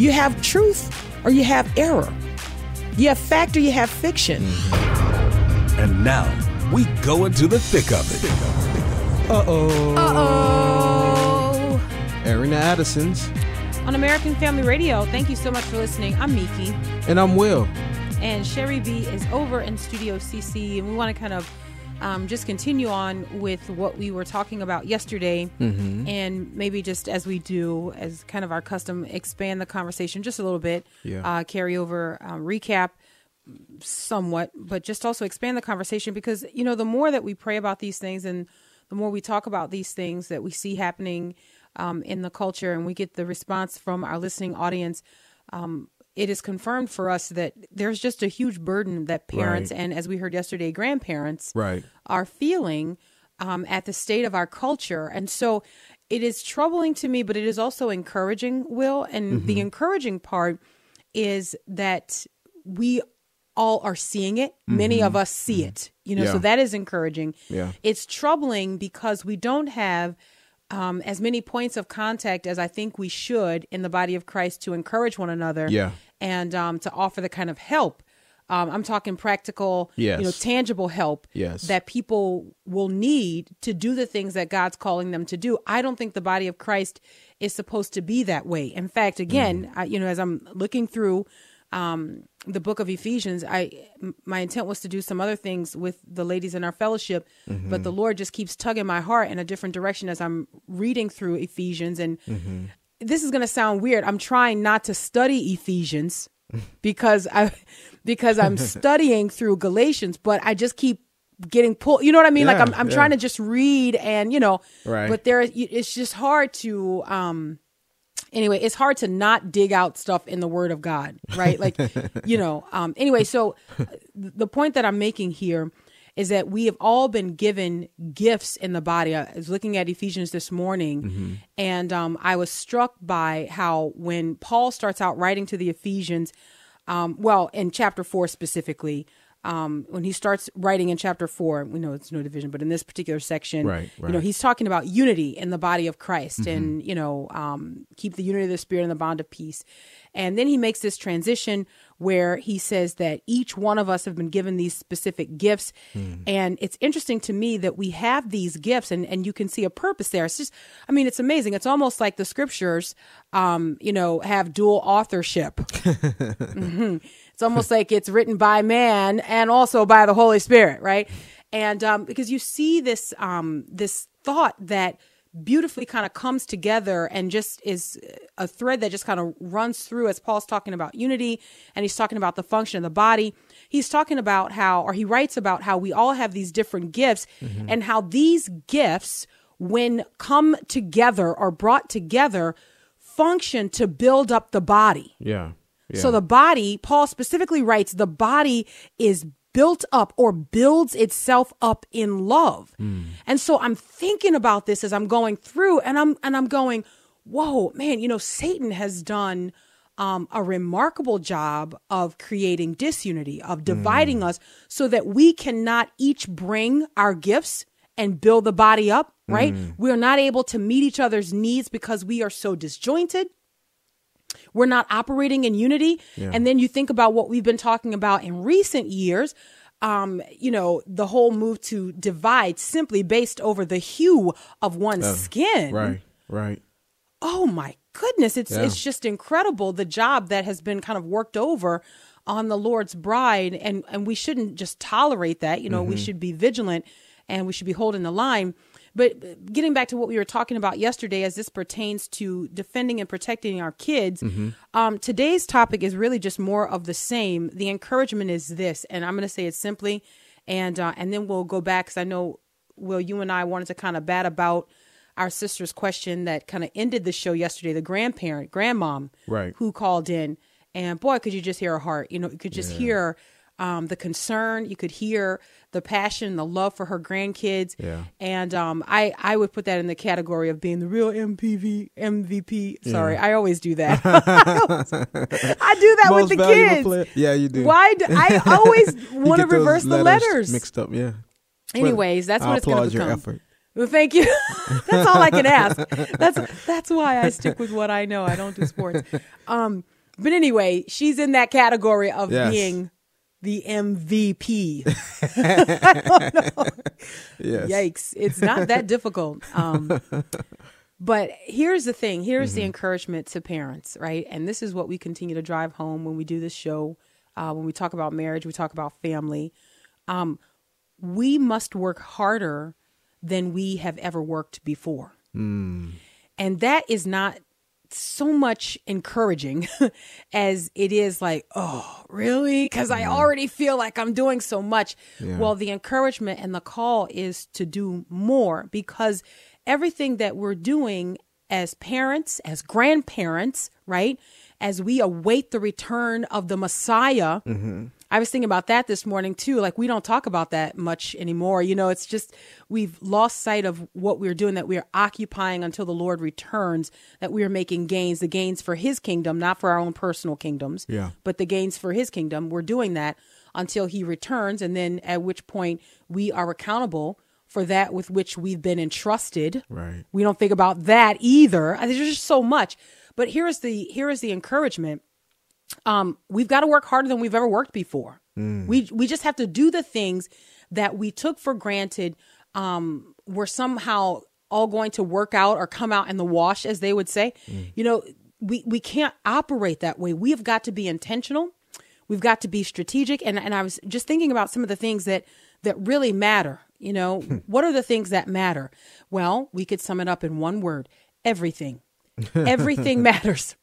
You have truth or you have error. You have fact or you have fiction. And now we go into the thick of it. Uh oh. Uh-oh. Airing the Addisons. On American Family Radio, thank you so much for listening. I'm Miki. And I'm Will. And Sherry B is over in Studio CC. And we want to kind of um, just continue on with what we were talking about yesterday. Mm-hmm. And maybe just as we do, as kind of our custom, expand the conversation just a little bit, Yeah. uh, carry over, um, recap somewhat, but just also expand the conversation because, you know, the more that we pray about these things and the more we talk about these things that we see happening um, in the culture and we get the response from our listening audience, um, it is confirmed for us that there's just a huge burden that parents Right. and, as we heard yesterday, grandparents Right. are feeling um, at the state of our culture. And so it is troubling to me, but it is also encouraging, Will. And Mm-hmm. the encouraging part is that we all are seeing it. Many of us see it, you know, so Mm-hmm. That is encouraging. Yeah. It's troubling because we don't have um, as many points of contact as I think we should in the body of Christ to encourage one another Yeah. and um, to offer the kind of help. Um, I'm talking practical, you know, tangible help Yes. that people will need to do the things that God's calling them to do. I don't think the body of Christ is supposed to be that way. In fact, again, I, you know, as I'm looking through um, the book of Ephesians, I my intent was to do some other things with the ladies in our fellowship, but the Lord just keeps tugging my heart in a different direction as I'm reading through Ephesians. And this is going to sound weird. I'm trying not to study Ephesians because I because I'm studying through Galatians, but I just keep getting pulled. You know what I mean? like I'm I'm yeah. trying to just read and you know, Right. but there it's just hard to um anyway, it's hard to not dig out stuff in the word of God, right? Like, you know, um anyway, so uh, the point that I'm making here is that we have all been given gifts in the body. I was looking at Ephesians this morning and um I was struck by how when Paul starts out writing to the Ephesians, um well, in chapter 4 specifically, um, when he starts writing in chapter four, we know it's no division, but in this particular section, Right, you know, he's talking about unity in the body of Christ Mm-hmm. and, you know, um, keep the unity of the spirit and the bond of peace. And then he makes this transition where he says that each one of us have been given these specific gifts. Hmm. And it's interesting to me that we have these gifts and, and you can see a purpose there. It's just, I mean, it's amazing. It's almost like the scriptures, um, you know, have dual authorship. Mhm. It's almost like it's written by man and also by the Holy Spirit, right? And um, because you see this um, this thought that beautifully kind of comes together and just is a thread that just kind of runs through as Paul's talking about unity and he's talking about the function of the body. He's talking about how, or he writes about how we all have these different gifts mm-hmm. and how these gifts, when come together or brought together, function to build up the body. Yeah. yeah. So the body, Paul specifically writes, the body is built up or builds itself up in love. Hmm. And so I'm thinking about this as I'm going through and I'm and I'm going, whoa, man, you know, Satan has done um, a remarkable job of creating disunity, of hmm. dividing us so that we cannot each bring our gifts and build the body up, right? Hmm. We're not able to meet each other's needs because we are so disjointed we're not operating in unity and then you think about what we've been talking about in recent years um, you know, the whole move to divide simply based over the hue of one's skin. right. Right. Oh my goodness, it's Yeah. it's just incredible the job that has been kind of worked over on the Lord's bride and and we shouldn't just tolerate that, you know, we should be vigilant and we should be holding the line. But uh, getting back to what we were talking about yesterday, as this pertains to defending and protecting our kids, um, today's topic is really just more of the same. The encouragement is this, and I'm going to say it simply, and uh, and then we'll go back because I know, Will, you and I wanted to kind of bat about our sister's question that kind of ended the show yesterday. The grandparent, grandmom, Right. who called in And boy, could you just hear her heart. You know, you could just hear um, the concern. You could hear the passion, the love for her grandkids. Yeah. And um, I, I would put that in the category of being the real MPV MVP. Sorry, I always do that. I do that with the kids. player. Yeah, you do. Why? Do, I always want to reverse the letters. mixed up. Yeah. Anyways, that's I what it's going to your effort. Well, thank you. that's all I can ask. That's that's why I stick with what I know. I don't do sports. Um, but anyway, she's in that category of Yes. being the MVP. Yes. Yikes! It's not that difficult. Um, but here's the thing. Here's the encouragement to parents, right? And this is what we continue to drive home when we do this show. Uh, when we talk about marriage, we talk about family. Um, we must work harder than we have ever worked before. And that is not so much encouraging as it is like, oh, really? Because I mm-hmm. already feel like I'm doing so much. Well, the encouragement and the call is to do more because everything that we're doing as parents, as grandparents, right? As we await the return of the Messiah. Mm-hmm. I was thinking about that this morning too. Like we don't talk about that much anymore. You know, it's just we've lost sight of what we're doing, that we are occupying until the Lord returns, that we are making gains, the gains for his kingdom, not for our own personal kingdoms, Yeah. but the gains for his kingdom. We're doing that until he returns, and then at which point we are accountable for that with which we've been entrusted. Right. We don't think about that either. There's just so much. But here is the here is the encouragement um, we've got to work harder than we've ever worked before. We we just have to do the things that we took for granted. Um, we're somehow all going to work out or come out in the wash, as they would say. You know, we we can't operate that way. We have got to be intentional. We've got to be strategic. And and I was just thinking about some of the things that that really matter. You know, what are the things that matter? Well, we could sum it up in one word: everything. Everything matters.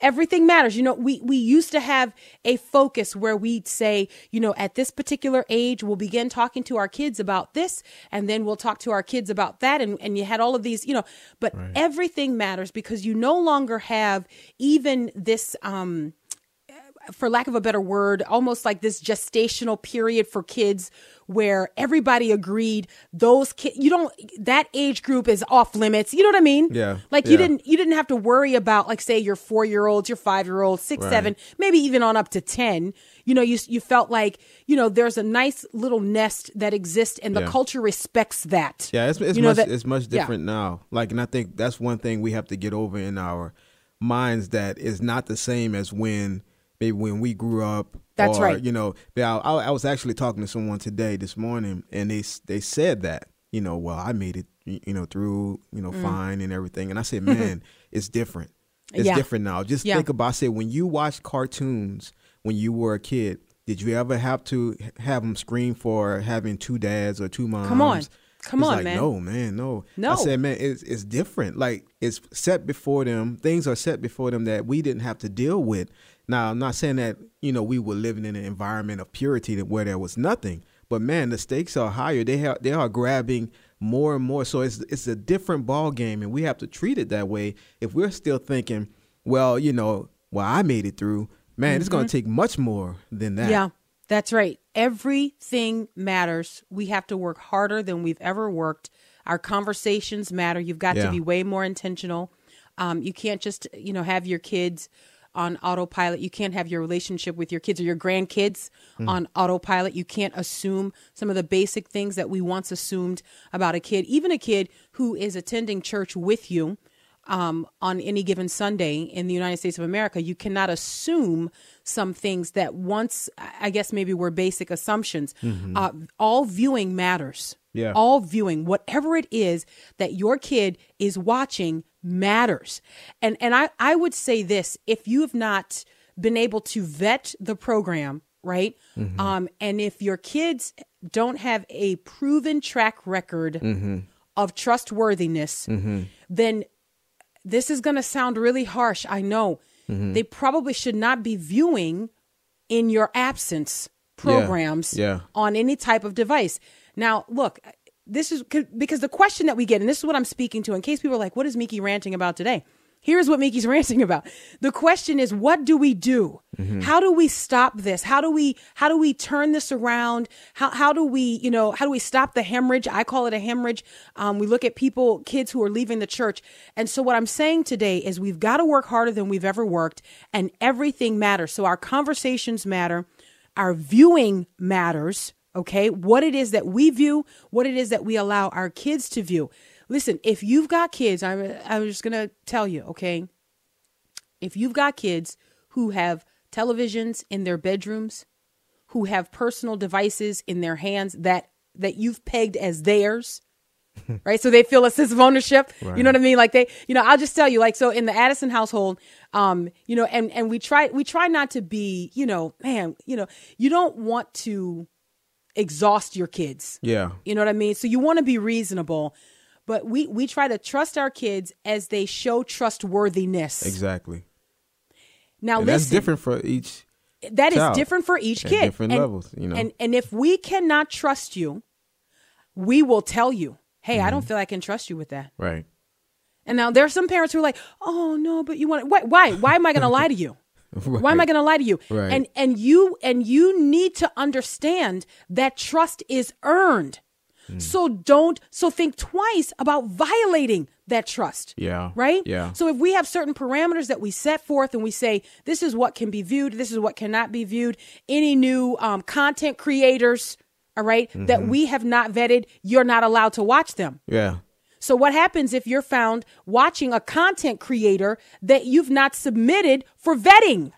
Everything matters. You know, we we used to have a focus where we'd say, you know, at this particular age, we'll begin talking to our kids about this, and then we'll talk to our kids about that, and and you had all of these, you know, but everything matters because you no longer have even this um for lack of a better word, almost like this gestational period for kids where everybody agreed those kids you don't that age group is off limits. You know what I mean? Yeah, Like you yeah. didn't you didn't have to worry about like say your 4-year-olds, your 5-year-olds, 6, Right. 7, maybe even on up to 10. You know, you you felt like, you know, there's a nice little nest that exists and the Yeah. culture respects that. Yeah, it's, it's You know much that- it's much yeah. different now. Like, and I think that's one thing we have to get over in our minds that is not the same as when maybe when we grew up. That's or, right. You know, I, I was actually talking to someone today this morning, and they they said that you know, well, I made it, you know, through you know, fine and everything, and I said, man, it's different. It's Mm. Yeah. different now. Just Yeah. think about, I said, when you watched cartoons when you were a kid. Did you ever have to have them scream for having two dads or two moms? Come on. Come It's on, like, man. No, man, no. No. I said, man, it's it's different. Like it's set before them. Things are set before them that we didn't have to deal with. Now, I'm not saying that you know we were living in an environment of purity where there was nothing, but man, the stakes are higher. They have they are grabbing more and more. So it's it's a different ball game, and we have to treat it that way. If we're still thinking, well, you know, well, I made it through. Man, it's going to take much more than that. Mm-hmm. Yeah, that's right. Everything matters. We have to work harder than we've ever worked. Our conversations matter. You've got to be way more intentional. Um, you can't just, you know, have your kids on autopilot. You can't have your relationship with your kids or your grandkids on autopilot. You can't assume some of the basic things that we once assumed about a kid, even a kid who is attending church with you um, on any given Sunday in the United States of America, you cannot assume some things that once, I guess, maybe were basic assumptions. Uh, all viewing matters. Yeah. All viewing, whatever it is that your kid is watching, matters. And and I I would say this: if you have not been able to vet the program, right, um, and if your kids don't have a proven track record of trustworthiness, then this is going to sound really harsh. I know. Mm-hmm. They probably should not be viewing in your absence programs yeah. on any type of device. Now, look, this is because the question that we get, and this is what I'm speaking to, in case people are like, what is Miki ranting about today? Here's what Miki's ranting about. The question is, what do we do? How do we stop this? How do we, how do we turn this around? How, how do we, you know, how do we stop the hemorrhage? I call it a hemorrhage. Um, we look at people, kids who are leaving the church. And so what I'm saying today is we've got to work harder than we've ever worked and everything matters. So our conversations matter. Our viewing matters. Okay. What it is that we view, what it is that we allow our kids to view. Listen, if you've got kids, I'm, I'm just going to tell you, okay? If you've got kids who have televisions in their bedrooms, who have personal devices in their hands that that you've pegged as theirs, right? So they feel a sense of ownership. You know what I mean? Like they, you know, I'll just tell you, like, so in the Addison household, um, you know, and and we try we try not to be, you know, man, you know, you don't want to exhaust your kids. Yeah. You know what I mean? So you want to be reasonable, but we we try to trust our kids as they show trustworthiness. Exactly. Now listen, that's different for each. that is child different for each at kid. different and, levels, you know. And and if we cannot trust you, we will tell you, "Hey, I don't Mm-hmm. feel I can trust you with that." Right. And now there are some parents who are like, "Oh no, but you want why? Why? Why am I going to lie to you? Why am I going to lie to you?" Right. And and you and you need to understand that trust is earned. Mm. So don't so think twice about violating that trust. Yeah. Right? Yeah. So if we have certain parameters that we set forth and we say this is what can be viewed, this is what cannot be viewed, any new um, content creators, all right, that Mm-hmm. we have not vetted, you're not allowed to watch them. Yeah. So what happens if you're found watching a content creator that you've not submitted for vetting?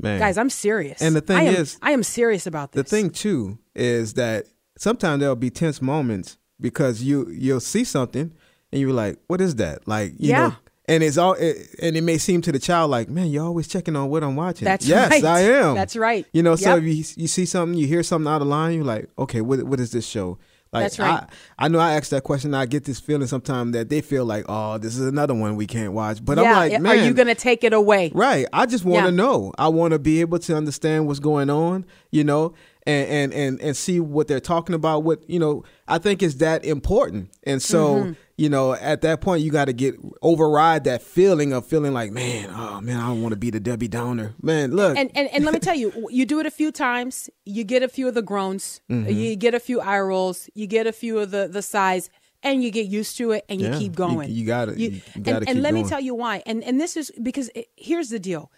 Man. Guys, I'm serious. And the thing I am, is- I am serious about this. the thing too is that sometimes there'll be tense moments because you you'll see something and you're like, "What is that?" Like, you Yeah. know, and it's all it, and it may seem to the child like, "Man, you're always checking on what I'm watching." That's yes, right. I am. That's right. You know, so Yep. if you you see something, you hear something out of line, you're like, "Okay, what what is this show?" Like, That's right. I, I know I ask that question. I get this feeling sometimes that they feel like, "Oh, this is another one we can't watch." But yeah, I'm like, "Man, are you going to take it away? Right. I just want to Yeah. know. I want to be able to understand what's going on, you know, and, and and and see what they're talking about. What you know, I think is that important. And so, Mm-hmm. You know, at that point, you got to get override that feeling of feeling like, man, oh man, I don't want to be the Debbie Downer. Man, look, And, and and let me tell you, you do it a few times, you get a few of the groans, Mm-hmm. you get a few eye rolls, you get a few of the the sighs, and you get used to it, and you Yeah, keep going. you gotta- you gotta and, keep and let me tell you why. And and this is because it, here's the deal: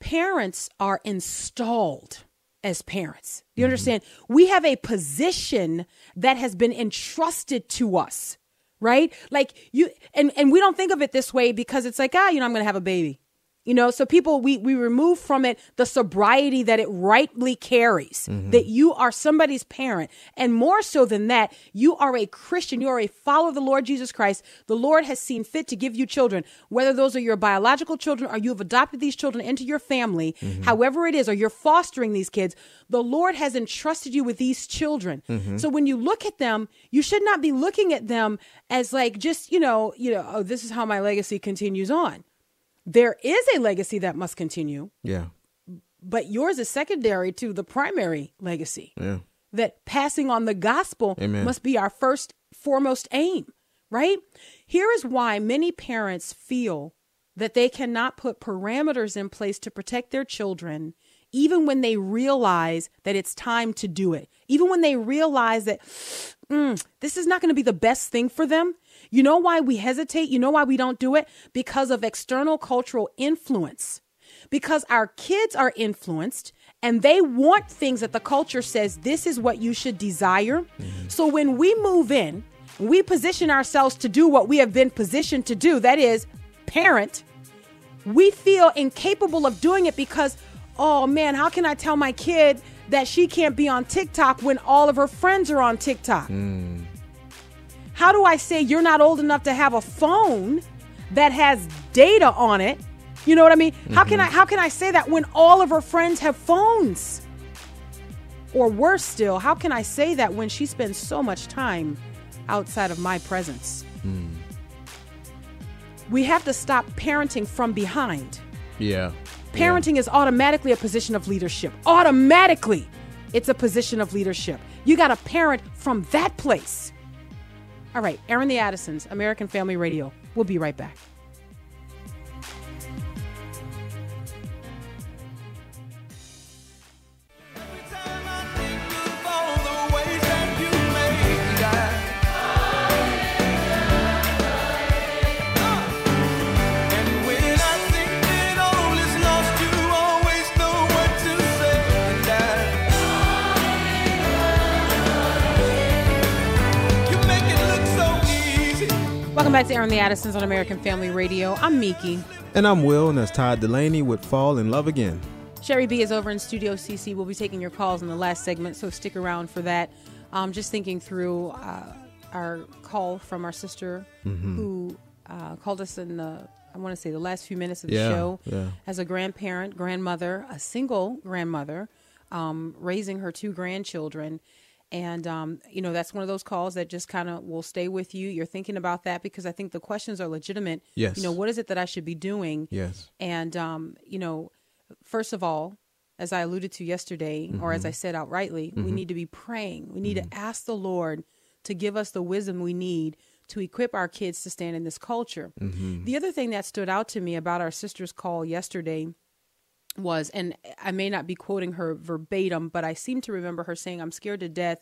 parents are installed as parents. You Mm-hmm. understand? We have a position that has been entrusted to us, right? Like you and and we don't think of it this way because it's like, ah, you know, I'm going to have a baby. You know, so people we we remove from it the sobriety that it rightly carries. Mm-hmm. That you are somebody's parent, and more so than that, you are a Christian. You are a follower of the Lord Jesus Christ. The Lord has seen fit to give you children, whether those are your biological children or you have adopted these children into your family. Mm-hmm. However it is, or you're fostering these kids, the Lord has entrusted you with these children. Mm-hmm. So when you look at them, you should not be looking at them as like just you know you know oh this is how my legacy continues on there is a legacy that must continue, yeah, but yours is secondary to the primary legacy. yeah, That passing on the gospel Amen. must be our first, foremost aim, right? Here is why many parents feel that they cannot put parameters in place to protect their children, even when they realize that it's time to do it, even when they realize that "Mm, this is not going to be the best thing for them. You know why we hesitate? You know why we don't do it? Because of external cultural influence. Because our kids are influenced and they want things that the culture says this is what you should desire. So when we move in, we position ourselves to do what we have been positioned to do that is, parent we feel incapable of doing it because, oh man, how can I tell my kid that she can't be on TikTok when all of her friends are on TikTok? Hmm. How do I say you're not old enough to have a phone that has data on it? You know what I mean? How can I mm-hmm. how can I say that when all of her friends have phones? Or worse still, how can I say that when she spends so much time outside of my presence? Hmm. We have to stop parenting from behind. yeah. Parenting is automatically a position of leadership. Automatically, it's a position of leadership. You got to parent from that place. All right, Airing the Addisons, American Family Radio. We'll be right back. Back to Airing the Addisons on American Family Radio. I'm Miki. And I'm Will, and that's Todd Dulaney with Fall in Love Again. Sherry B is over in Studio CC. We'll be taking your calls in the last segment, so stick around for that. Um, just thinking through uh, our call from our sister Mm-hmm. who uh, called us in the, I want to say, the last few minutes of the Yeah, show yeah. as a grandparent, grandmother, a single grandmother, um, raising her two grandchildren. And, um, you know, that's one of those calls that just kind of will stay with you. You're thinking about that because I think the questions are legitimate. Yes. You know, what is it that I should be doing? Yes. And, um, you know, first of all, as I alluded to yesterday, or as I said outrightly, we need to be praying. We need to ask the Lord to give us the wisdom we need to equip our kids to stand in this culture. The other thing that stood out to me about our sister's call yesterday was, and I may not be quoting her verbatim, but I seem to remember her saying, I'm scared to death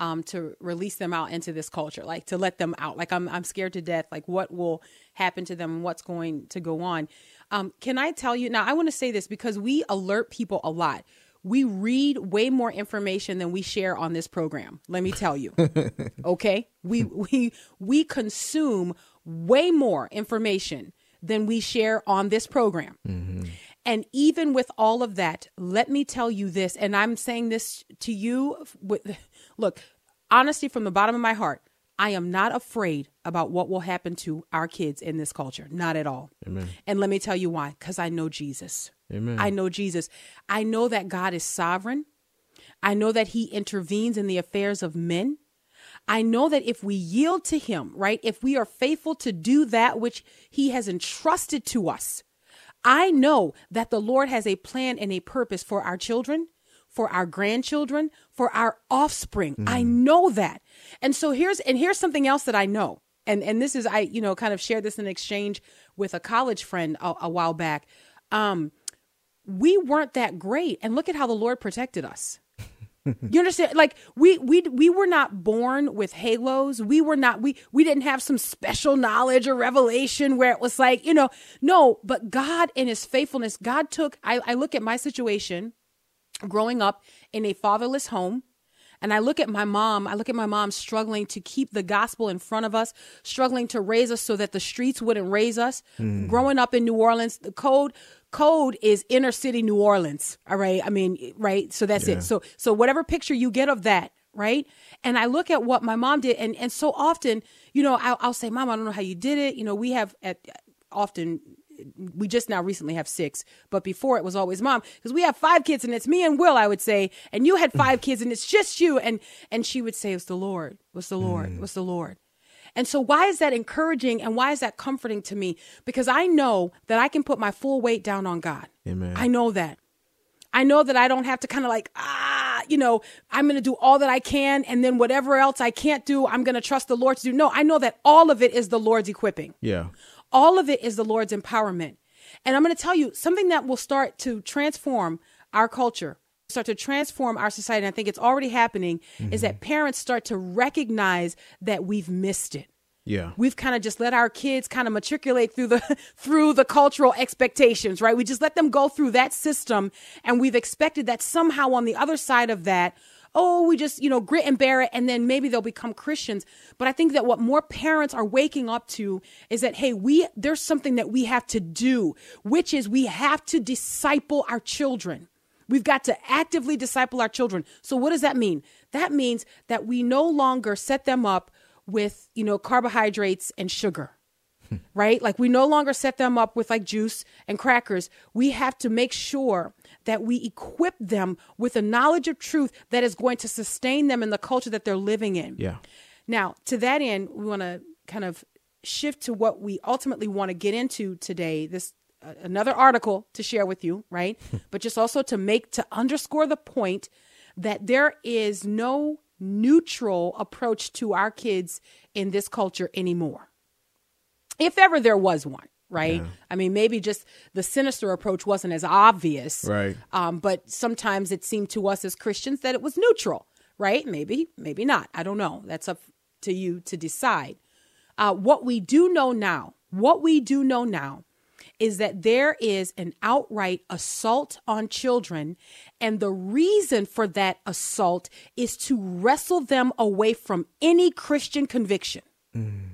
um, to release them out into this culture, like to let them out. Like I'm, I'm scared to death. Like what will happen to them what's going to go on. Um, can I tell you now? I want to say this because we alert people a lot. We read way more information than we share on this program. Let me tell you. okay, we we we consume way more information than we share on this program. And even with all of that, let me tell you this, and I'm saying this to you with look, honesty from the bottom of my heart. I am not afraid about what will happen to our kids in this culture. Not at all. Amen. And let me tell you why. Because I know Jesus. Amen. I know Jesus. I know that God is sovereign. I know that He intervenes in the affairs of men. I know that if we yield to Him, right, if we are faithful to do that which He has entrusted to us, I know that the Lord has a plan and a purpose for our children, for our grandchildren, for our offspring. I know that. And so here's and here's something else that I know. And and this is I, you know, kind of shared this in exchange with a college friend a, a while back. Um we weren't that great and look at how the Lord protected us. You understand? Like we we we were not born with halos. We were not we we didn't have some special knowledge or revelation where it was like, you know, no, but God in his faithfulness, God took I, I look at my situation growing up in a fatherless home. And I look at my mom, I look at my mom struggling to keep the gospel in front of us, struggling to raise us so that the streets wouldn't raise us. Hmm. Growing up in New Orleans, the code code is inner city New Orleans. All right. I mean, right. So that's Yeah. it. So so whatever picture you get of that, right? And I look at what my mom did, and and so often, you know, I'll, I'll say, Mom, I don't know how you did it. You know, we have at often we just now recently have six, but before it was always mom because we have five kids and it's me and Will, I would say, and you had five kids and it's just you, and and she would say, "It's the Lord, what's the Lord, mm. what's the Lord." And so, why is that encouraging and why is that comforting to me? Because I know that I can put my full weight down on God. Amen. I know that. I know that I don't have to kind of like, ah, you know, I'm going to do all that I can. And then whatever else I can't do, I'm going to trust the Lord to do. No, I know that all of it is the Lord's equipping. Yeah. All of it is the Lord's empowerment. And I'm going to tell you something that will start to transform our culture, start to transform our society. And I think it's already happening is that mm-hmm. parents start to recognize that we've missed it. Yeah. We've kind of just let our kids kind of matriculate through the through the cultural expectations, right? We just let them go through that system and we've expected that somehow on the other side of that, oh, we just, you know, grit and bear it and then maybe they'll become Christians. But I think that what more parents are waking up to is that hey, we there's something that we have to do, which is we have to disciple our children. We've got to actively disciple our children. So what does that mean? That means that we no longer set them up with, you know, carbohydrates and sugar. Hmm. right? Like we no longer set them up with like juice and crackers. We have to make sure that we equip them with a knowledge of truth that is going to sustain them in the culture that they're living in. Yeah. Now, to that end, we want to kind of shift to what we ultimately want to get into today. This another article to share with you, right? but just also to make to underscore the point that there is no neutral approach to our kids in this culture anymore. If ever there was one, right? I mean, maybe just the sinister approach wasn't as obvious, Right. um, but sometimes it seemed to us as Christians that it was neutral, right? Maybe, maybe not. I don't know. That's up to you to decide. Uh, what we do know now, what we do know now is that there is an outright assault on children. And the reason for that assault is to wrestle them away from any Christian conviction. Mm.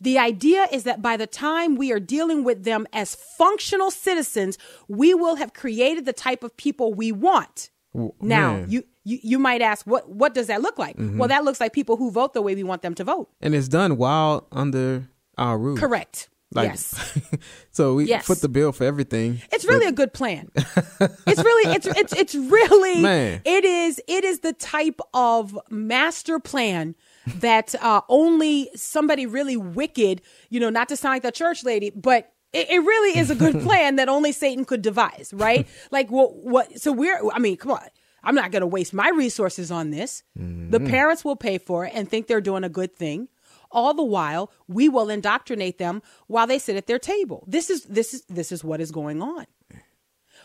The idea is that by the time we are dealing with them as functional citizens, we will have created the type of people we want. Now, man. you, you you might ask, what what does that look like? Mm-hmm. Well, that looks like people who vote the way we want them to vote. and it's done while under our roof. Correct. Like, yes. so we Yes. foot the bill for everything. It's really a good plan. it's really it's it's it's really Man. it is it is the type of master plan that uh, only somebody really wicked, you know, not to sound like the church lady, but it, it really is a good plan that only Satan could devise, right? Like what what so we're I mean, come on. I'm not going to waste my resources on this. The parents will pay for it and think they're doing a good thing. All the while, we will indoctrinate them while they sit at their table. This is this is this is what is going on.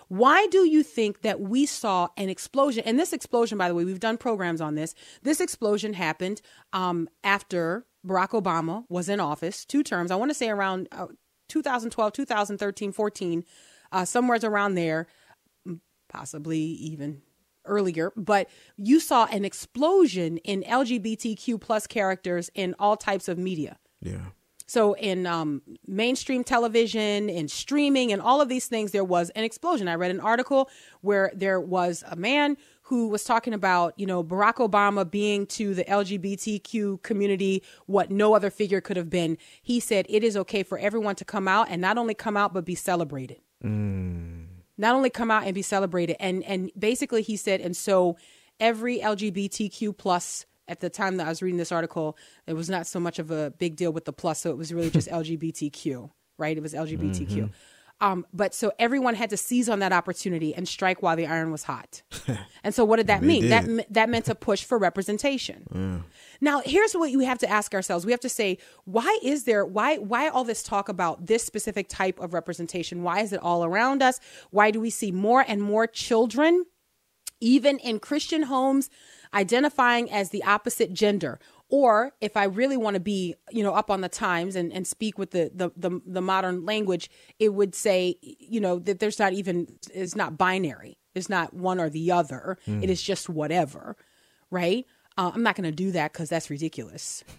Why do you think that we saw an explosion? And this explosion, by the way, we've done programs on this. This explosion happened um, after Barack Obama was in office, two terms. I want to say around uh, 2012, 2013, 14, uh, somewhere's around there, possibly even earlier. But you saw an explosion in LGBTQ plus characters in all types of media. Yeah. So in um, mainstream television, in streaming, and all of these things, there was an explosion. I read an article where there was a man who was talking about, you know, Barack Obama being to the LGBTQ community what no other figure could have been. He said it is okay for everyone to come out and not only come out but be celebrated. Not only come out and be celebrated, and and basically he said, and so every LGBTQ plus at the time that I was reading this article, it was not so much of a big deal with the plus, so it was really just LGBTQ, right? It was LGBTQ. Um, but so everyone had to seize on that opportunity and strike while the iron was hot. and so what did that mean? That did. m- that meant a push for representation. Now, here's what we have to ask ourselves. We have to say, why is there why why all this talk about this specific type of representation? Why is it all around us? Why do we see more and more children even in Christian homes identifying as the opposite gender or if I really want to be, you know, up on the times and, and speak with the, the, the, the modern language, it would say, you know, that there's not even, it's not binary. It's not one or the other. Hmm. It is just whatever, right? Uh, I'm not going to do that because that's ridiculous.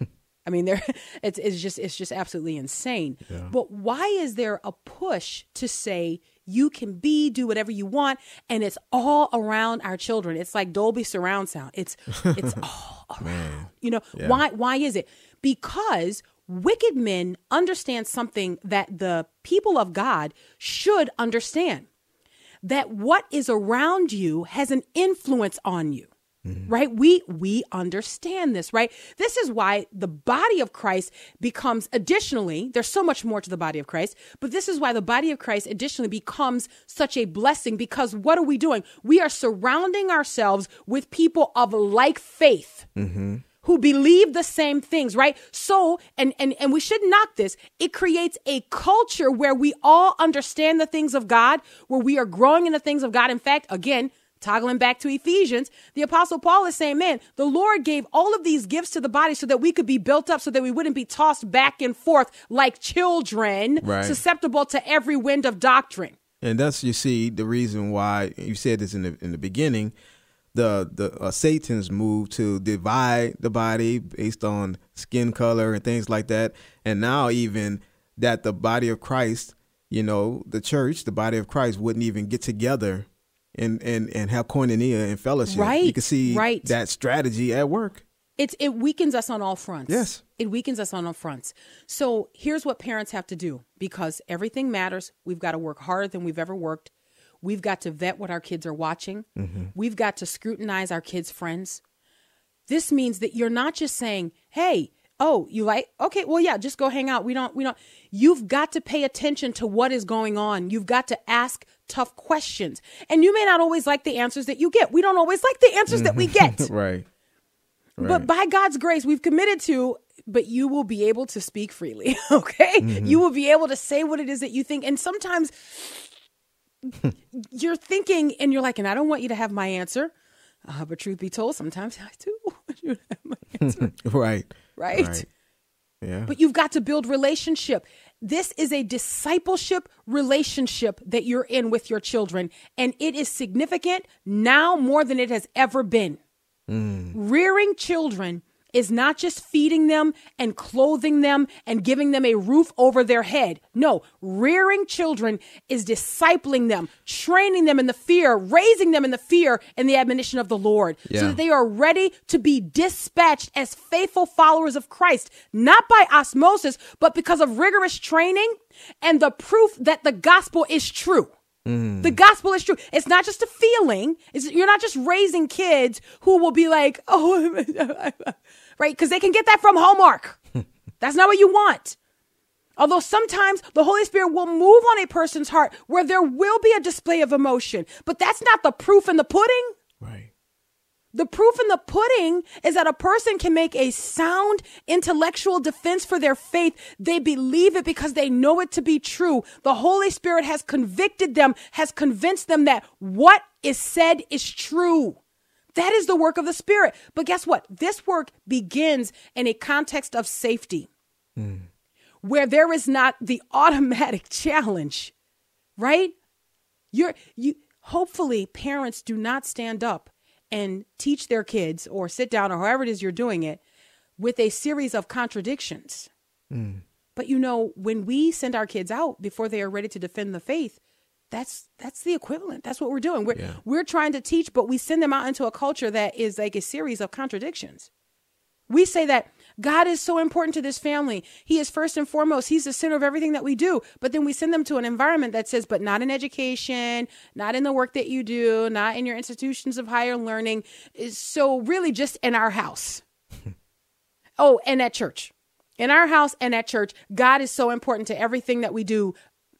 I mean, there, it's, it's just, it's just absolutely insane. But why is there a push to say you can be, do whatever you want, and it's all around our children? It's like Dolby surround sound. It's, it's all around. You know why? Why is it? Because wicked men understand something that the people of God should understand. That what is around you has an influence on you Mm-hmm. right? We we understand this right? This is why the body of christ becomes additionally there's so much more to the body of christ but this is why the body of christ additionally becomes such a blessing because what are we doing? We are surrounding ourselves with people of like faith mm-hmm. who believe the same things right? So and and and we should knock this. It creates a culture where we all understand the things of god where we are growing in the things of god. In fact again toggling back to ephesians the apostle paul is saying man the lord gave all of these gifts to the body so that we could be built up so that we wouldn't be tossed back and forth like children Right. susceptible to every wind of doctrine And that's you see the reason why you said this in the in the beginning. The the uh, Satan's move to divide the body based on skin color and things like that, and now even that the body of Christ, you know, the church, the body of Christ, wouldn't even get together and and and have koinonia and fellowship. Right, you can see right. that strategy at work. it's it weakens us on all fronts. Yes. It weakens us on all fronts. So here's what parents have to do because everything matters. We've got to work harder than we've ever worked. We've got to vet what our kids are watching. Mm-hmm. We've got to scrutinize our kids' friends. This means that you're not just saying, "Hey, oh, you like okay, well yeah, just go hang out. We don't we don't you've got to pay attention to what is going on. You've got to ask tough questions. And you may not always like the answers that you get. We don't always like the answers that we get. Right. But by God's grace, we've committed to, but you will be able to speak freely, okay? You will be able to say what it is that you think. And sometimes you're thinking and you're like, and I don't want you to have my answer. Uh, but truth be told, sometimes I do want you to have my answer, Right. Right? Right. Yeah. But you've got to build relationship. This is a discipleship relationship that you're in with your children, and it is significant now more than it has ever been. Mm. Rearing children is not just feeding them and clothing them and giving them a roof over their head. No, rearing children is discipling them, training them in the fear, raising them in the fear and the admonition of the Lord Yeah. so that they are ready to be dispatched as faithful followers of Christ, not by osmosis, but because of rigorous training and the proof that the gospel is true. Mm. The gospel is true. It's not just a feeling. It's, you're not just raising kids who will be like, oh, right? Because they can get that from Hallmark. That's not what you want. Although sometimes the Holy Spirit will move on a person's heart where there will be a display of emotion, but that's not the proof in the pudding. Right. The proof in the pudding is that a person can make a sound intellectual defense for their faith. They believe it because they know it to be true. The Holy Spirit has convicted them, has convinced them that what is said is true. That is the work of the Spirit. But guess what? This work begins in a context of safety where there is not the automatic challenge, right? You're you hopefully parents do not stand up and teach their kids or sit down or however it is you're doing it with a series of contradictions. Mm. But you know, when we send our kids out before they are ready to defend the faith, that's that's the equivalent. That's what we're doing. We're Yeah. we're trying to teach, but we send them out into a culture that is like a series of contradictions. We say that God is so important to this family. He is first and foremost. He's the center of everything that we do. But then we send them to an environment that says, but not in education, not in the work that you do, not in your institutions of higher learning. Is So really just in our house. oh, and at church. In our house and at church, God is so important to everything that we do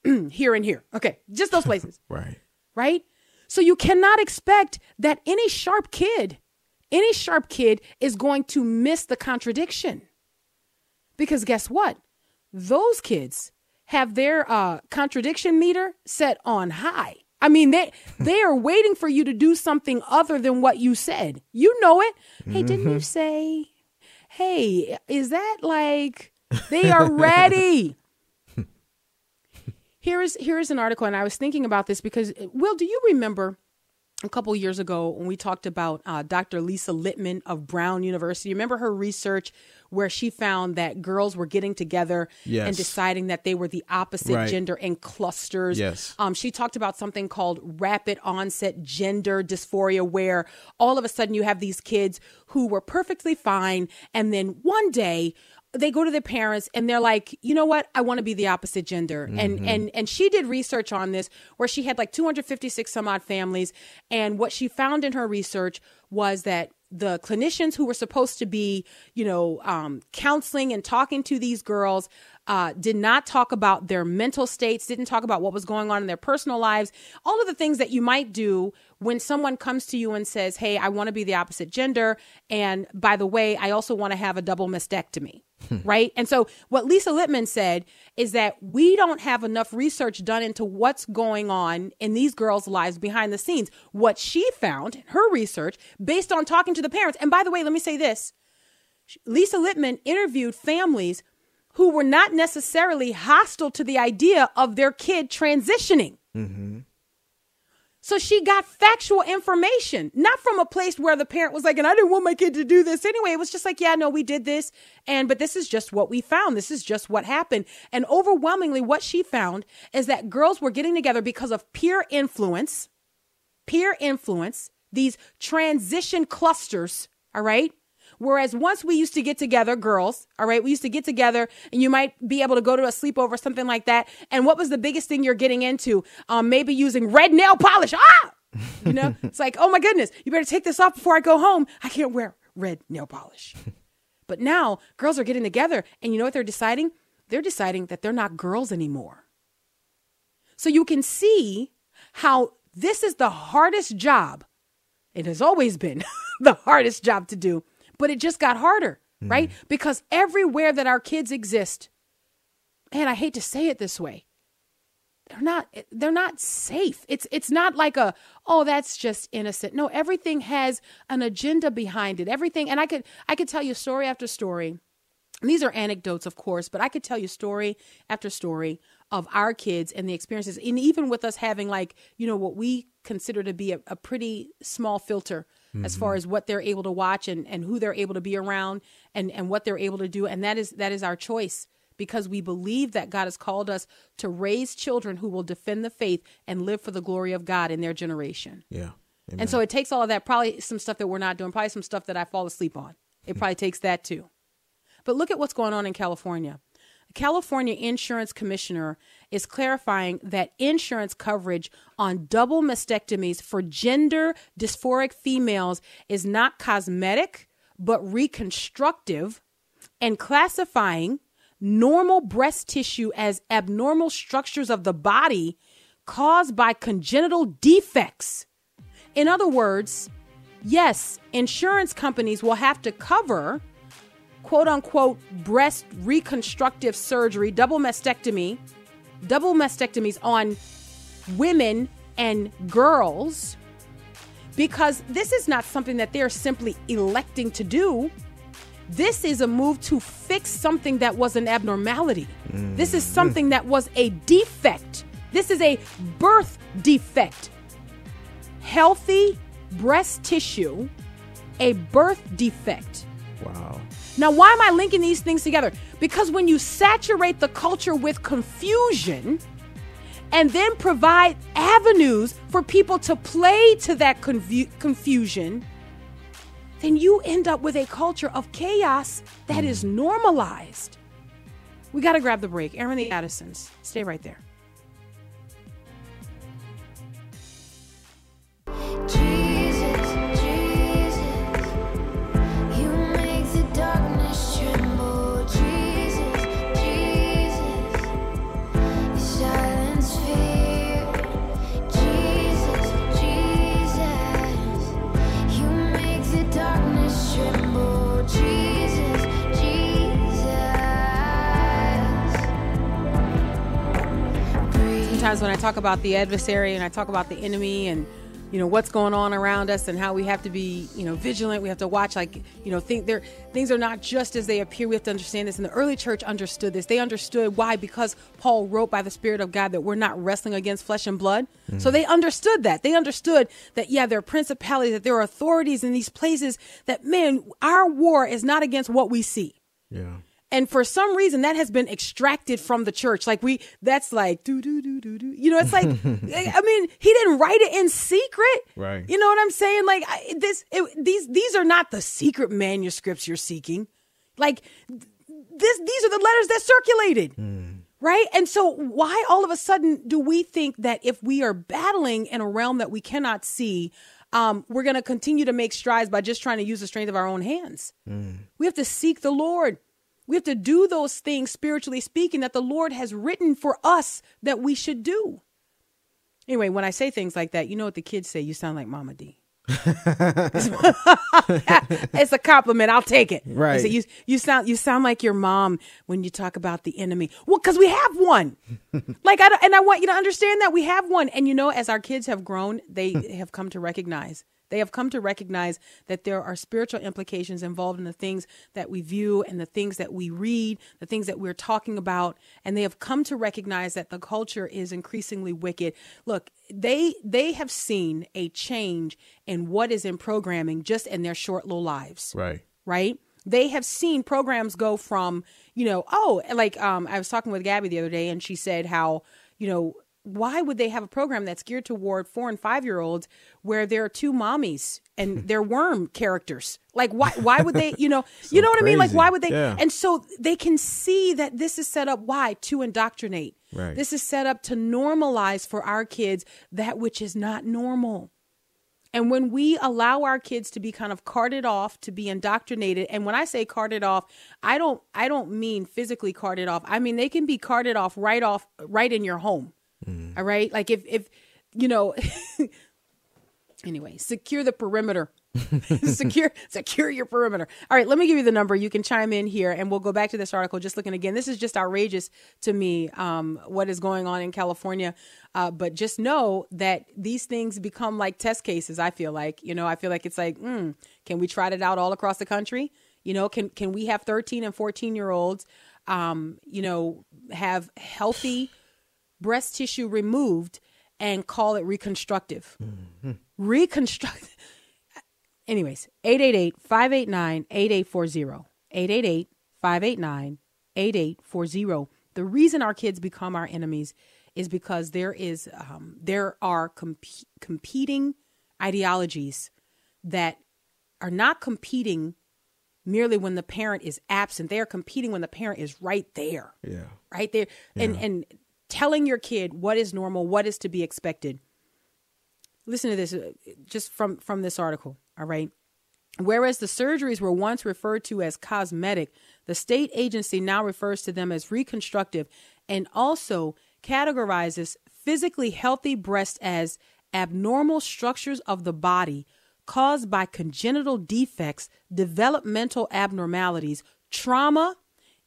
here and here. Okay, just those places Right. right? So you cannot expect that any sharp kid, any sharp kid is going to miss the contradiction. Because guess what? Those kids have their uh, contradiction meter set on high. I mean, they they are waiting for you to do something other than what you said. You know it. Hey, didn't you say? Hey, is that like they are ready? Here is here is an article, and I was thinking about this because Will, do you remember a couple years ago when we talked about uh, Dr. Lisa Littman of Brown University? Remember her research where she found that girls were getting together and deciding that they were the opposite Right. gender in clusters. Yes. Um, she talked about something called rapid onset gender dysphoria, where all of a sudden you have these kids who were perfectly fine, and then one day they go to their parents and they're like, you know what, I want to be the opposite gender. And and and she did research on this where she had like 256 some odd families, and what she found in her research was that the clinicians who were supposed to be, you know, um, counseling and talking to these girls uh, did not talk about their mental states, didn't talk about what was going on in their personal lives, all of the things that you might do when someone comes to you and says, Hey, I want to be the opposite gender. And by the way, I also want to have a double mastectomy. right. And so what Lisa Littman said is that we don't have enough research done into what's going on in these girls' lives behind the scenes. What she found in her research, based on talking to the parents, and by the way, let me say this Lisa Littman interviewed families who were not necessarily hostile to the idea of their kid transitioning. Mm-hmm. So she got factual information, not from a place where the parent was like, and I didn't want my kid to do this anyway. It was just like, yeah, no, we did this. And, but this is just what we found. This is just what happened. And overwhelmingly, what she found is that girls were getting together because of peer influence, peer influence, these transition clusters, all right? Whereas once we used to get together, girls, all right, we used to get together and you might be able to go to a sleepover or something like that. And what was the biggest thing you're getting into? Um, maybe using red nail polish. Ah! You know, it's like, oh my goodness, you better take this off before I go home. I can't wear red nail polish. But now girls are getting together and you know what they're deciding? They're deciding that they're not girls anymore. So you can see how this is the hardest job. It has always been the hardest job to do, but it just got harder, right? Mm-hmm. Because everywhere that our kids exist, and I hate to say it this way, they're not they're not safe. It's it's not like a oh that's just innocent. No, everything has an agenda behind it. Everything and I could I could tell you story after story. And these are anecdotes, of course, but I could tell you story after story of our kids and the experiences and even with us having like you know what we consider to be a, a pretty small filter as far mm-hmm. as what they're able to watch and, and who they're able to be around and, and what they're able to do and that is that is our choice because we believe that God has called us to raise children who will defend the faith and live for the glory of God in their generation. Yeah. And so it takes all of that, probably some stuff that we're not doing, probably some stuff that I fall asleep on. It hmm. probably takes that too. But look at what's going on in California. The California Insurance Commissioner is clarifying that insurance coverage on double mastectomies for gender dysphoric females is not cosmetic, but reconstructive, and classifying normal breast tissue as abnormal structures of the body caused by congenital defects. In other words, yes, insurance companies will have to cover quote unquote breast reconstructive surgery, double mastectomy, double mastectomies on women and girls because this is not something that they're simply electing to do. This is a move to fix something that was an abnormality. This is something that was a defect. This is a birth defect. Healthy breast tissue, a birth defect. Wow. Now, why am I linking these things together? Because when you saturate the culture with confusion and then provide avenues for people to play to that confu- confusion, then you end up with a culture of chaos that hmm. is normalized. We got to grab the break. Airing the Addisons, stay right there. Sometimes when I talk about the adversary and I talk about the enemy and you know what's going on around us and how we have to be you know vigilant we have to watch like you know think there things are not just as they appear. We have to understand this. And the early church understood this. They understood why because paul wrote by the spirit of god that we're not wrestling against flesh and blood. So mm-hmm. they understood that. They understood that yeah there are principalities that there are authorities in these places that man our war is not against what we see. Yeah. And for some reason that has been extracted from the church. Like we that's like do do do do do you know it's like i mean he didn't write it in secret. Right. you know what i'm saying? Like I, this it, these these are not the secret manuscripts you're seeking. Like this these are the letters that circulated. Right? And so why all of a sudden do we think that if we are battling in a realm that we cannot see um, we're going to continue to make strides by just trying to use the strength of our own hands? We have to seek the lord we have to do those things spiritually speaking that the lord has written for us that we should do anyway when i say things like that you know what the kids say you sound like mama d it's a compliment. I'll take it. Right. say, you you sound you sound like your mom when you talk about the enemy. Well, because we have one. like I and I want you to understand that we have one. And you know, as our kids have grown, they have come to recognize. They have come to recognize that there are spiritual implications involved in the things that we view and the things that we read, the things that we're talking about, and they have come to recognize that the culture is increasingly wicked. Look, they they have seen a change in what is in programming just in their short little lives Right. right? They have seen programs go from, you know, oh, like um, I was talking with Gabby the other day, and she said how, you know, why would they have a program that's geared toward four and five year olds where there are two mommies and they're worm characters? Like, why? Why would they? You know, you know what I mean? Like, why would they? Yeah. And so they can see that this is set up. Why to indoctrinate? Right. This is set up to normalize for our kids that which is not normal. And when we allow our kids to be kind of carted off to be indoctrinated, and when I say carted off, I don't I don't mean physically carted off. I mean they can be carted off right off right in your home. All right? Like if if you know anyway, secure the perimeter. secure secure your perimeter. All right, let me give you the number. You can chime in here and we'll go back to this article just looking again. This is just outrageous to me um what is going on in California. Uh but just know that these things become like test cases, I feel like. You know, I feel like it's like, mm, can we try it out all across the country? You know, can can we have 13 and 14 year olds um, you know, have healthy breast tissue removed and call it reconstructive. Mm-hmm. Reconstruct. Anyways, 888-589-8840. 888-589-8840. The reason our kids become our enemies is because there is um, there are comp- competing ideologies that are not competing merely when the parent is absent. They are competing when the parent is right there Yeah. right there and and telling your kid what is normal what is to be expected. Listen to this uh, just from from this article all right? Whereas the surgeries were once referred to as cosmetic the state agency now refers to them as reconstructive and also categorizes physically healthy breasts as abnormal structures of the body caused by congenital defects developmental abnormalities trauma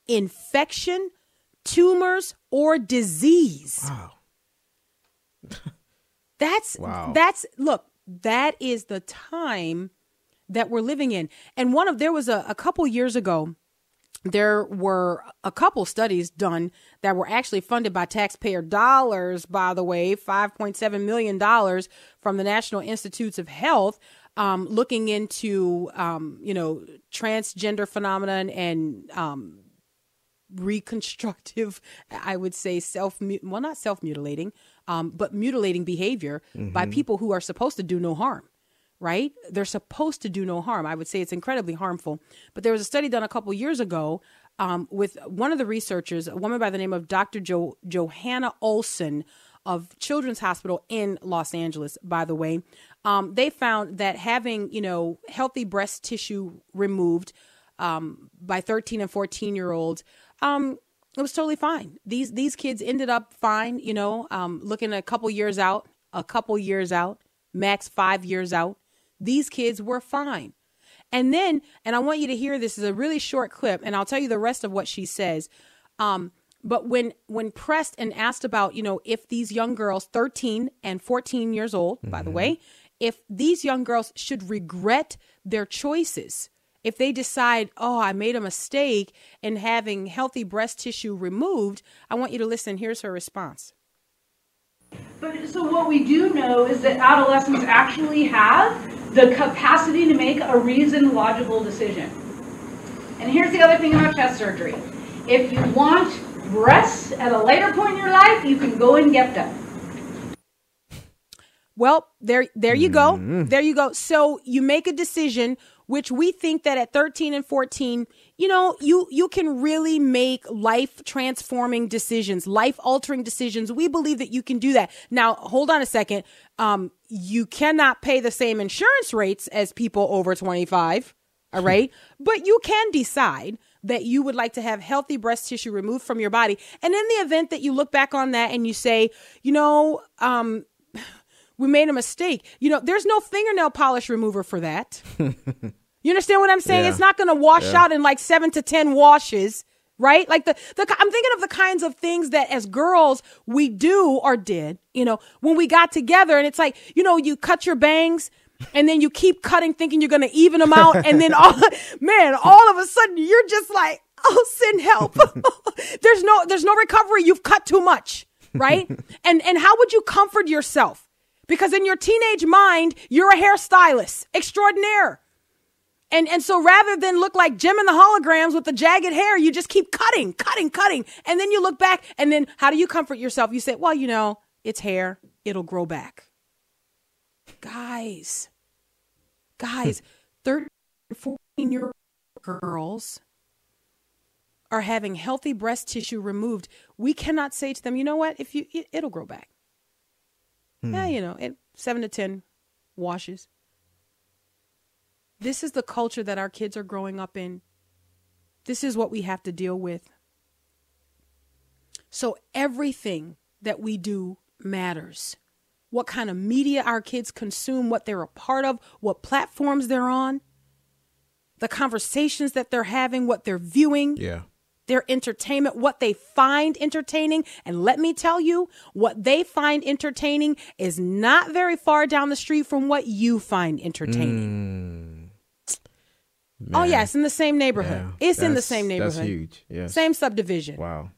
infection, tumors, or disease. Wow. That's Wow. that's look, that is the time that we're living in. And one of there was a, a couple years ago, there were a couple studies done that were actually funded by taxpayer dollars, by the way, $5.7 million from the National Institutes of Health, um, looking into, um, you know, transgender phenomenon and um, reconstructive, I would say self, well, not self mutilating, um, but mutilating behavior by people who are supposed to do no harm. Right? They're supposed to do no harm. I would say it's incredibly harmful. But there was a study done a couple years ago um, with one of the researchers, a woman by the name of Dr. Jo- Johanna Olson of Children's Hospital in Los Angeles, by the way. Um, they found that having, you know, healthy breast tissue removed um, by 13 and 14 year olds, um, it was totally fine. These these kids ended up fine, you know, um, looking a couple years out, a couple years out, max five years out. These kids were fine. And then, and I want you to hear this is a really short clip, and I'll tell you the rest of what she says. Um, but when when pressed and asked about, you know, if these young girls, 13 and 14 years old, by the way, if these young girls should regret their choices, if they decide, oh, I made a mistake in having healthy breast tissue removed, I want you to listen. Here's her response. But so what we do know is that adolescents actually have the capacity to make a reasoned, logical decision. And here's the other thing about chest surgery. If you want breasts at a later point in your life, you can go and get them. Well, there there you go. Mm-hmm. There you go. So you make a decision which we think that at 13 and 14, you know, you you can really make life transforming decisions, life altering decisions. We believe that you can do that. Now, hold on a second. Um you cannot pay the same insurance rates as people over 25, all right? but you can decide that you would like to have healthy breast tissue removed from your body. And in the event that you look back on that and you say, you know, um we made a mistake. You know, there's no fingernail polish remover for that. you understand what I'm saying? Yeah. It's not going to wash out in like seven to 10 washes, right? Like the, the, I'm thinking of the kinds of things that as girls we do or did, you know, when we got together and it's like, you know, you cut your bangs and then you keep cutting thinking you're going to even them out. And then all, man, all of a sudden you're just like, oh, send help. there's no, there's no recovery. You've cut too much. Right. and, and how would you comfort yourself? Because in your teenage mind, you're a hairstylist extraordinaire. And and so rather than look like Jem and the Holograms with the jagged hair, you just keep cutting, cutting, cutting. And then you look back and then how do you comfort yourself? You say, "Well, you know, it's hair. It'll grow back." Guys. Guys, 13 14 year old girls are having healthy breast tissue removed. We cannot say to them, "You know what? If you it, it'll grow back." Yeah, you know, it, 7 to 10 washes. This is the culture that our kids are growing up in. This is what we have to deal with. So everything that we do matters. What kind of media our kids consume, what they're a part of, what platforms they're on, the conversations that they're having, what they're viewing Yeah. Their entertainment, what they find entertaining. And let me tell you, what they find entertaining is not very far down the street from what you find entertaining. Mm. oh, Man. yeah, it's in the same neighborhood. Yeah. It's in the same neighborhood. That's huge. Yeah. Same subdivision. Wow.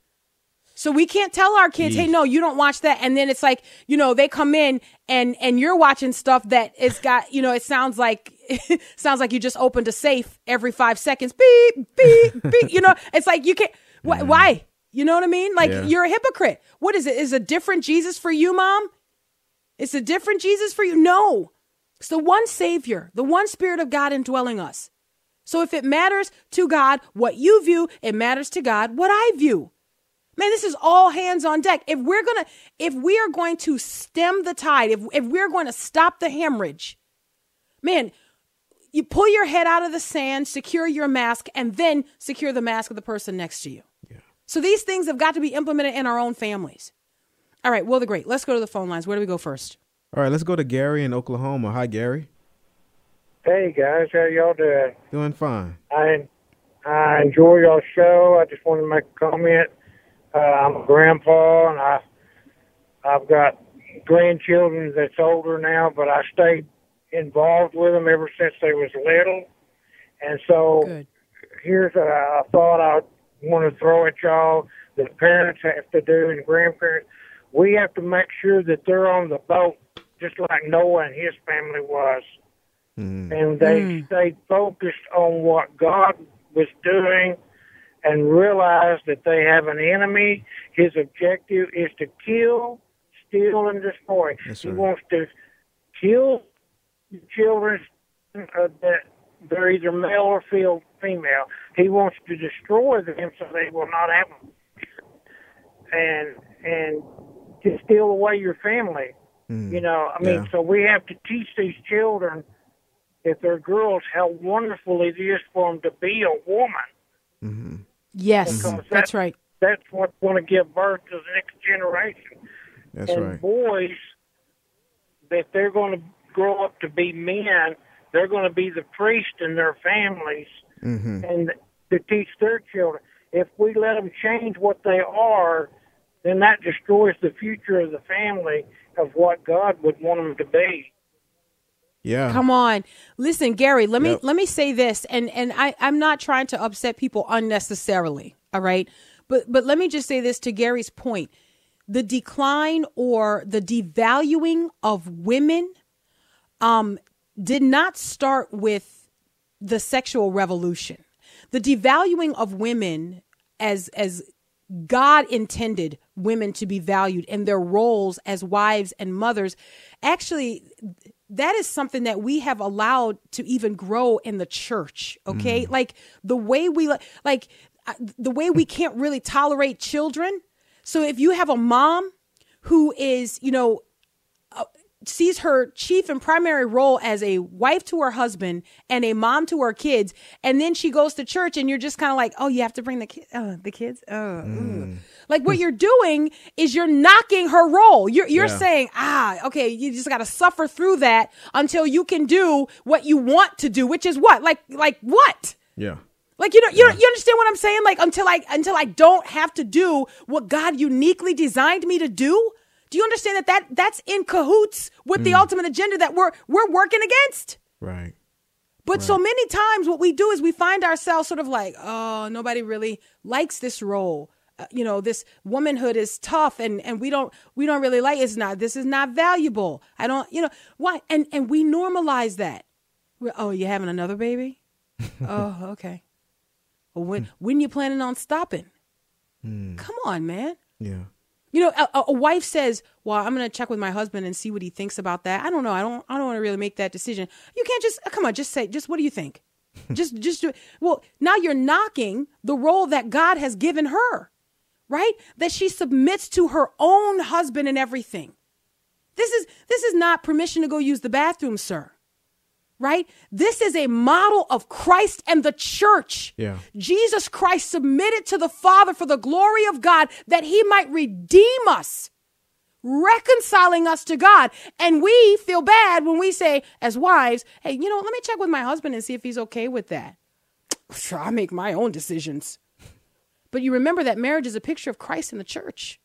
So we can't tell our kids, "Hey, no, you don't watch that." And then it's like, you know, they come in and and you're watching stuff that it's got, you know, it sounds like sounds like you just opened a safe every 5 seconds. Beep, beep, beep. You know, it's like you can't wh- why? You know what I mean? Like Yeah. you're a hypocrite. What is it? Is a different Jesus for you, mom? It's a different Jesus for you? No. It's the one Savior, the one Spirit of God indwelling us. So if it matters to God what you view, it matters to God what I view. Man, this is all hands on deck. If we're gonna, if we are going to stem the tide, if if we're going to stop the hemorrhage, man, you pull your head out of the sand, secure your mask, and then secure the mask of the person next to you. Yeah. So these things have got to be implemented in our own families. All right, Will the Great. Let's go to the phone lines. Where do we go first? All right, let's go to Gary in Oklahoma. Hi, Gary. Hey guys, how y'all doing? Doing fine. I I enjoy your show. I just wanted to make a comment. Uh, I'm a grandpa, and I I've got grandchildren that's older now, but I stayed involved with them ever since they was little. And so Good. here's a, a thought I want to throw at y'all that parents have to do and grandparents. We have to make sure that they're on the boat, just like Noah and his family was mm. and they mm. stayed focused on what God was doing and realized that they have an enemy. His objective is to kill, steal, and destroy. Yes, he wants to kill the children uh, that they're either male or feel female. He wants to destroy them so they will not have them. And and to steal away your family. You know, I mean, Yeah. so we have to teach these children, if they're girls, how wonderful it is for them to be a woman. mhm Yes, Because that's that- right. That's what's going to give birth to the next generation. That's and right. boys, that they're going to grow up to be men, they're going to be the priest in their families Mm-hmm. and to teach their children. If we let them change what they are, then that destroys the future of the family of what God would want them to be. Yeah. Come on. Listen, Gary, let me Yep. let me say this and and I I'm not trying to upset people unnecessarily, all right? But but let me just say this to Gary's point. The decline or the devaluing of women um did not start with the sexual revolution. The devaluing of women as as God intended women to be valued in their roles as wives and mothers. Actually, that is something that we have allowed to even grow in the church. Okay, like the way we like uh, the way we can't really tolerate children. So if you have a mom who is, you know, sees her chief and primary role as a wife to her husband and a mom to her kids and then she goes to church and you're just kind of like oh you have to bring the kids uh, the kids uh, ugh." like what you're doing is you're knocking her role you're, you're Yeah. saying ah okay you just got to suffer through that until you can do what you want to do which is what like like what Yeah. like you know, you you understand what I'm saying? Like until I until I don't have to do what God uniquely designed me to do. Do you understand that that that's in cahoots with the ultimate agenda that we're we're working against? Right. But so many times, what we do is we find ourselves sort of like, oh, nobody really likes this role. Uh, you know, this womanhood is tough, and and we don't we don't really like. It's not. This is not valuable. I don't. You know why? And and we normalize that. We're, oh, you having another baby? oh, okay. Well, when when you planning on stopping? Come on, man. Yeah. You know, a, a- wife says, "Well, I'm going to check with my husband and see what he thinks about that." I don't know. I don't. I don't want to really make that decision. You can't just come on. Just say. Just what do you think? just, just do. it. Well, now you're knocking the role that God has given her, right? That she submits to her own husband and everything. This is this is not permission to go use the bathroom, sir. Right? This is a model of Christ and the church. Yeah. Jesus Christ submitted to the Father for the glory of God that he might redeem us, reconciling us to God. And we feel bad when we say, as wives, hey, you know, let me check with my husband and see if he's okay with that. Sure, I make my own decisions. But you remember that marriage is a picture of Christ and the church.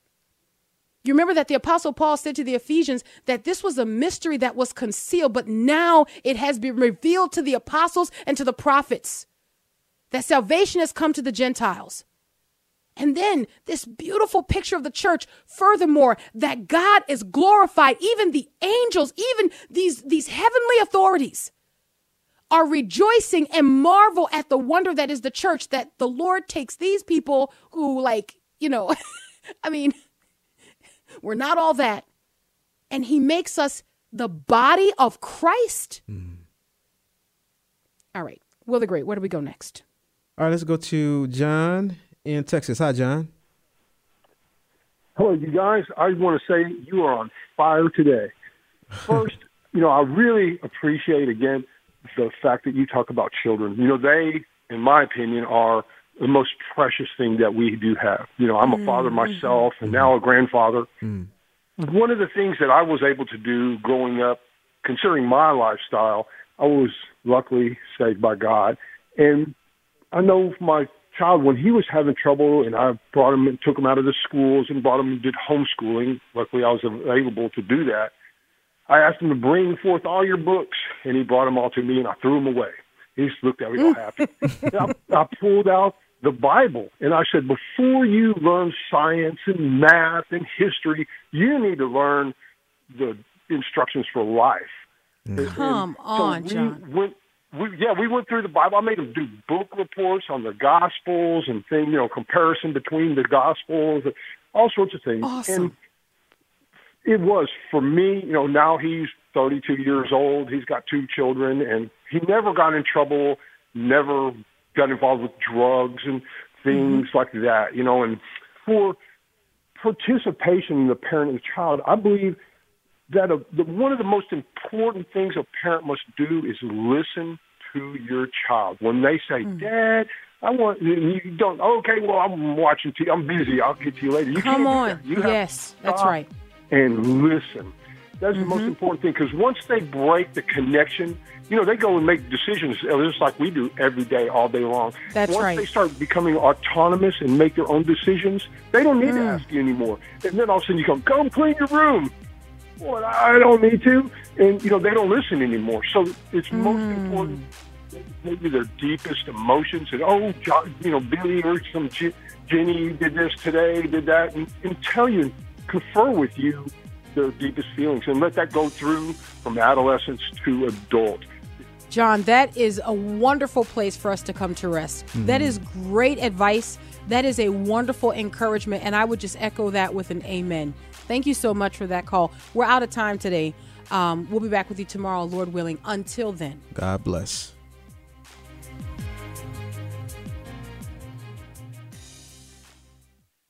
You remember that the Apostle Paul said to the Ephesians that this was a mystery that was concealed, but now it has been revealed to the apostles and to the prophets that salvation has come to the Gentiles. And then this beautiful picture of the church. Furthermore, that God is glorified. Even the angels, even these, these heavenly authorities are rejoicing and marvel at the wonder that is the church that the Lord takes these people who, like, you know, I mean, we're not all that. And he makes us the body of Christ. Hmm. All right. Will the Great, where do we go next? All right, let's go to John in Texas. Hi, John. Hello, you guys. I want to say you are on fire today. First, you know, I really appreciate again the fact that you talk about children. You know, they, in my opinion, are the most precious thing that we do have. You know, I'm a father mm-hmm. myself and mm-hmm. now a grandfather. Mm. One of the things that I was able to do growing up, considering my lifestyle, I was luckily saved by God. And I know my child when he was having trouble and I brought him and took him out of the schools and brought him and did homeschooling. Luckily I was able to do that. I asked him to bring forth all your books and he brought them all to me and I threw them away. He just looked at me all happy. I, I pulled out the Bible and I said, before you learn science and math and history, you need to learn the instructions for life. Mm-hmm. And- Come and on, we John. Went, we, yeah, we went through the Bible. I made him do book reports on the Gospels and thing, you know, comparison between the Gospels, all sorts of things. Awesome. And it was for me. You know, now he's 32 years old. He's got two children, and he never got in trouble. Never got involved with drugs and things mm-hmm. like that. You know, and for participation in the parent and the child, I believe that a, the, one of the most important things a parent must do is listen to your child. When they say, mm-hmm. "Dad, I want," you don't. Okay, well, I'm watching TV. I'm busy. I'll get to you later. You Come on. You Yes, that's right. And listen. That's the most important thing because once they break the connection, you know, they go and make decisions uh, just like we do every day, all day long. That's once right. they start becoming autonomous and make their own decisions, they don't need to Mm. ask you anymore. And then all of a sudden you go, go clean your room. Well, I don't need to. And, you know, they don't listen anymore. So it's most Mm. important maybe their deepest emotions and oh you know billy or some jenny did this today did that and, and tell you confer with you their deepest feelings and let that go through from adolescence to adult John, that is a wonderful place for us to come to rest. That is great advice. That is a wonderful encouragement. And I would just echo that with an amen. Thank you so much for that call. We're out of time today. Um, we'll be back with you tomorrow, Lord willing. Until then. God bless.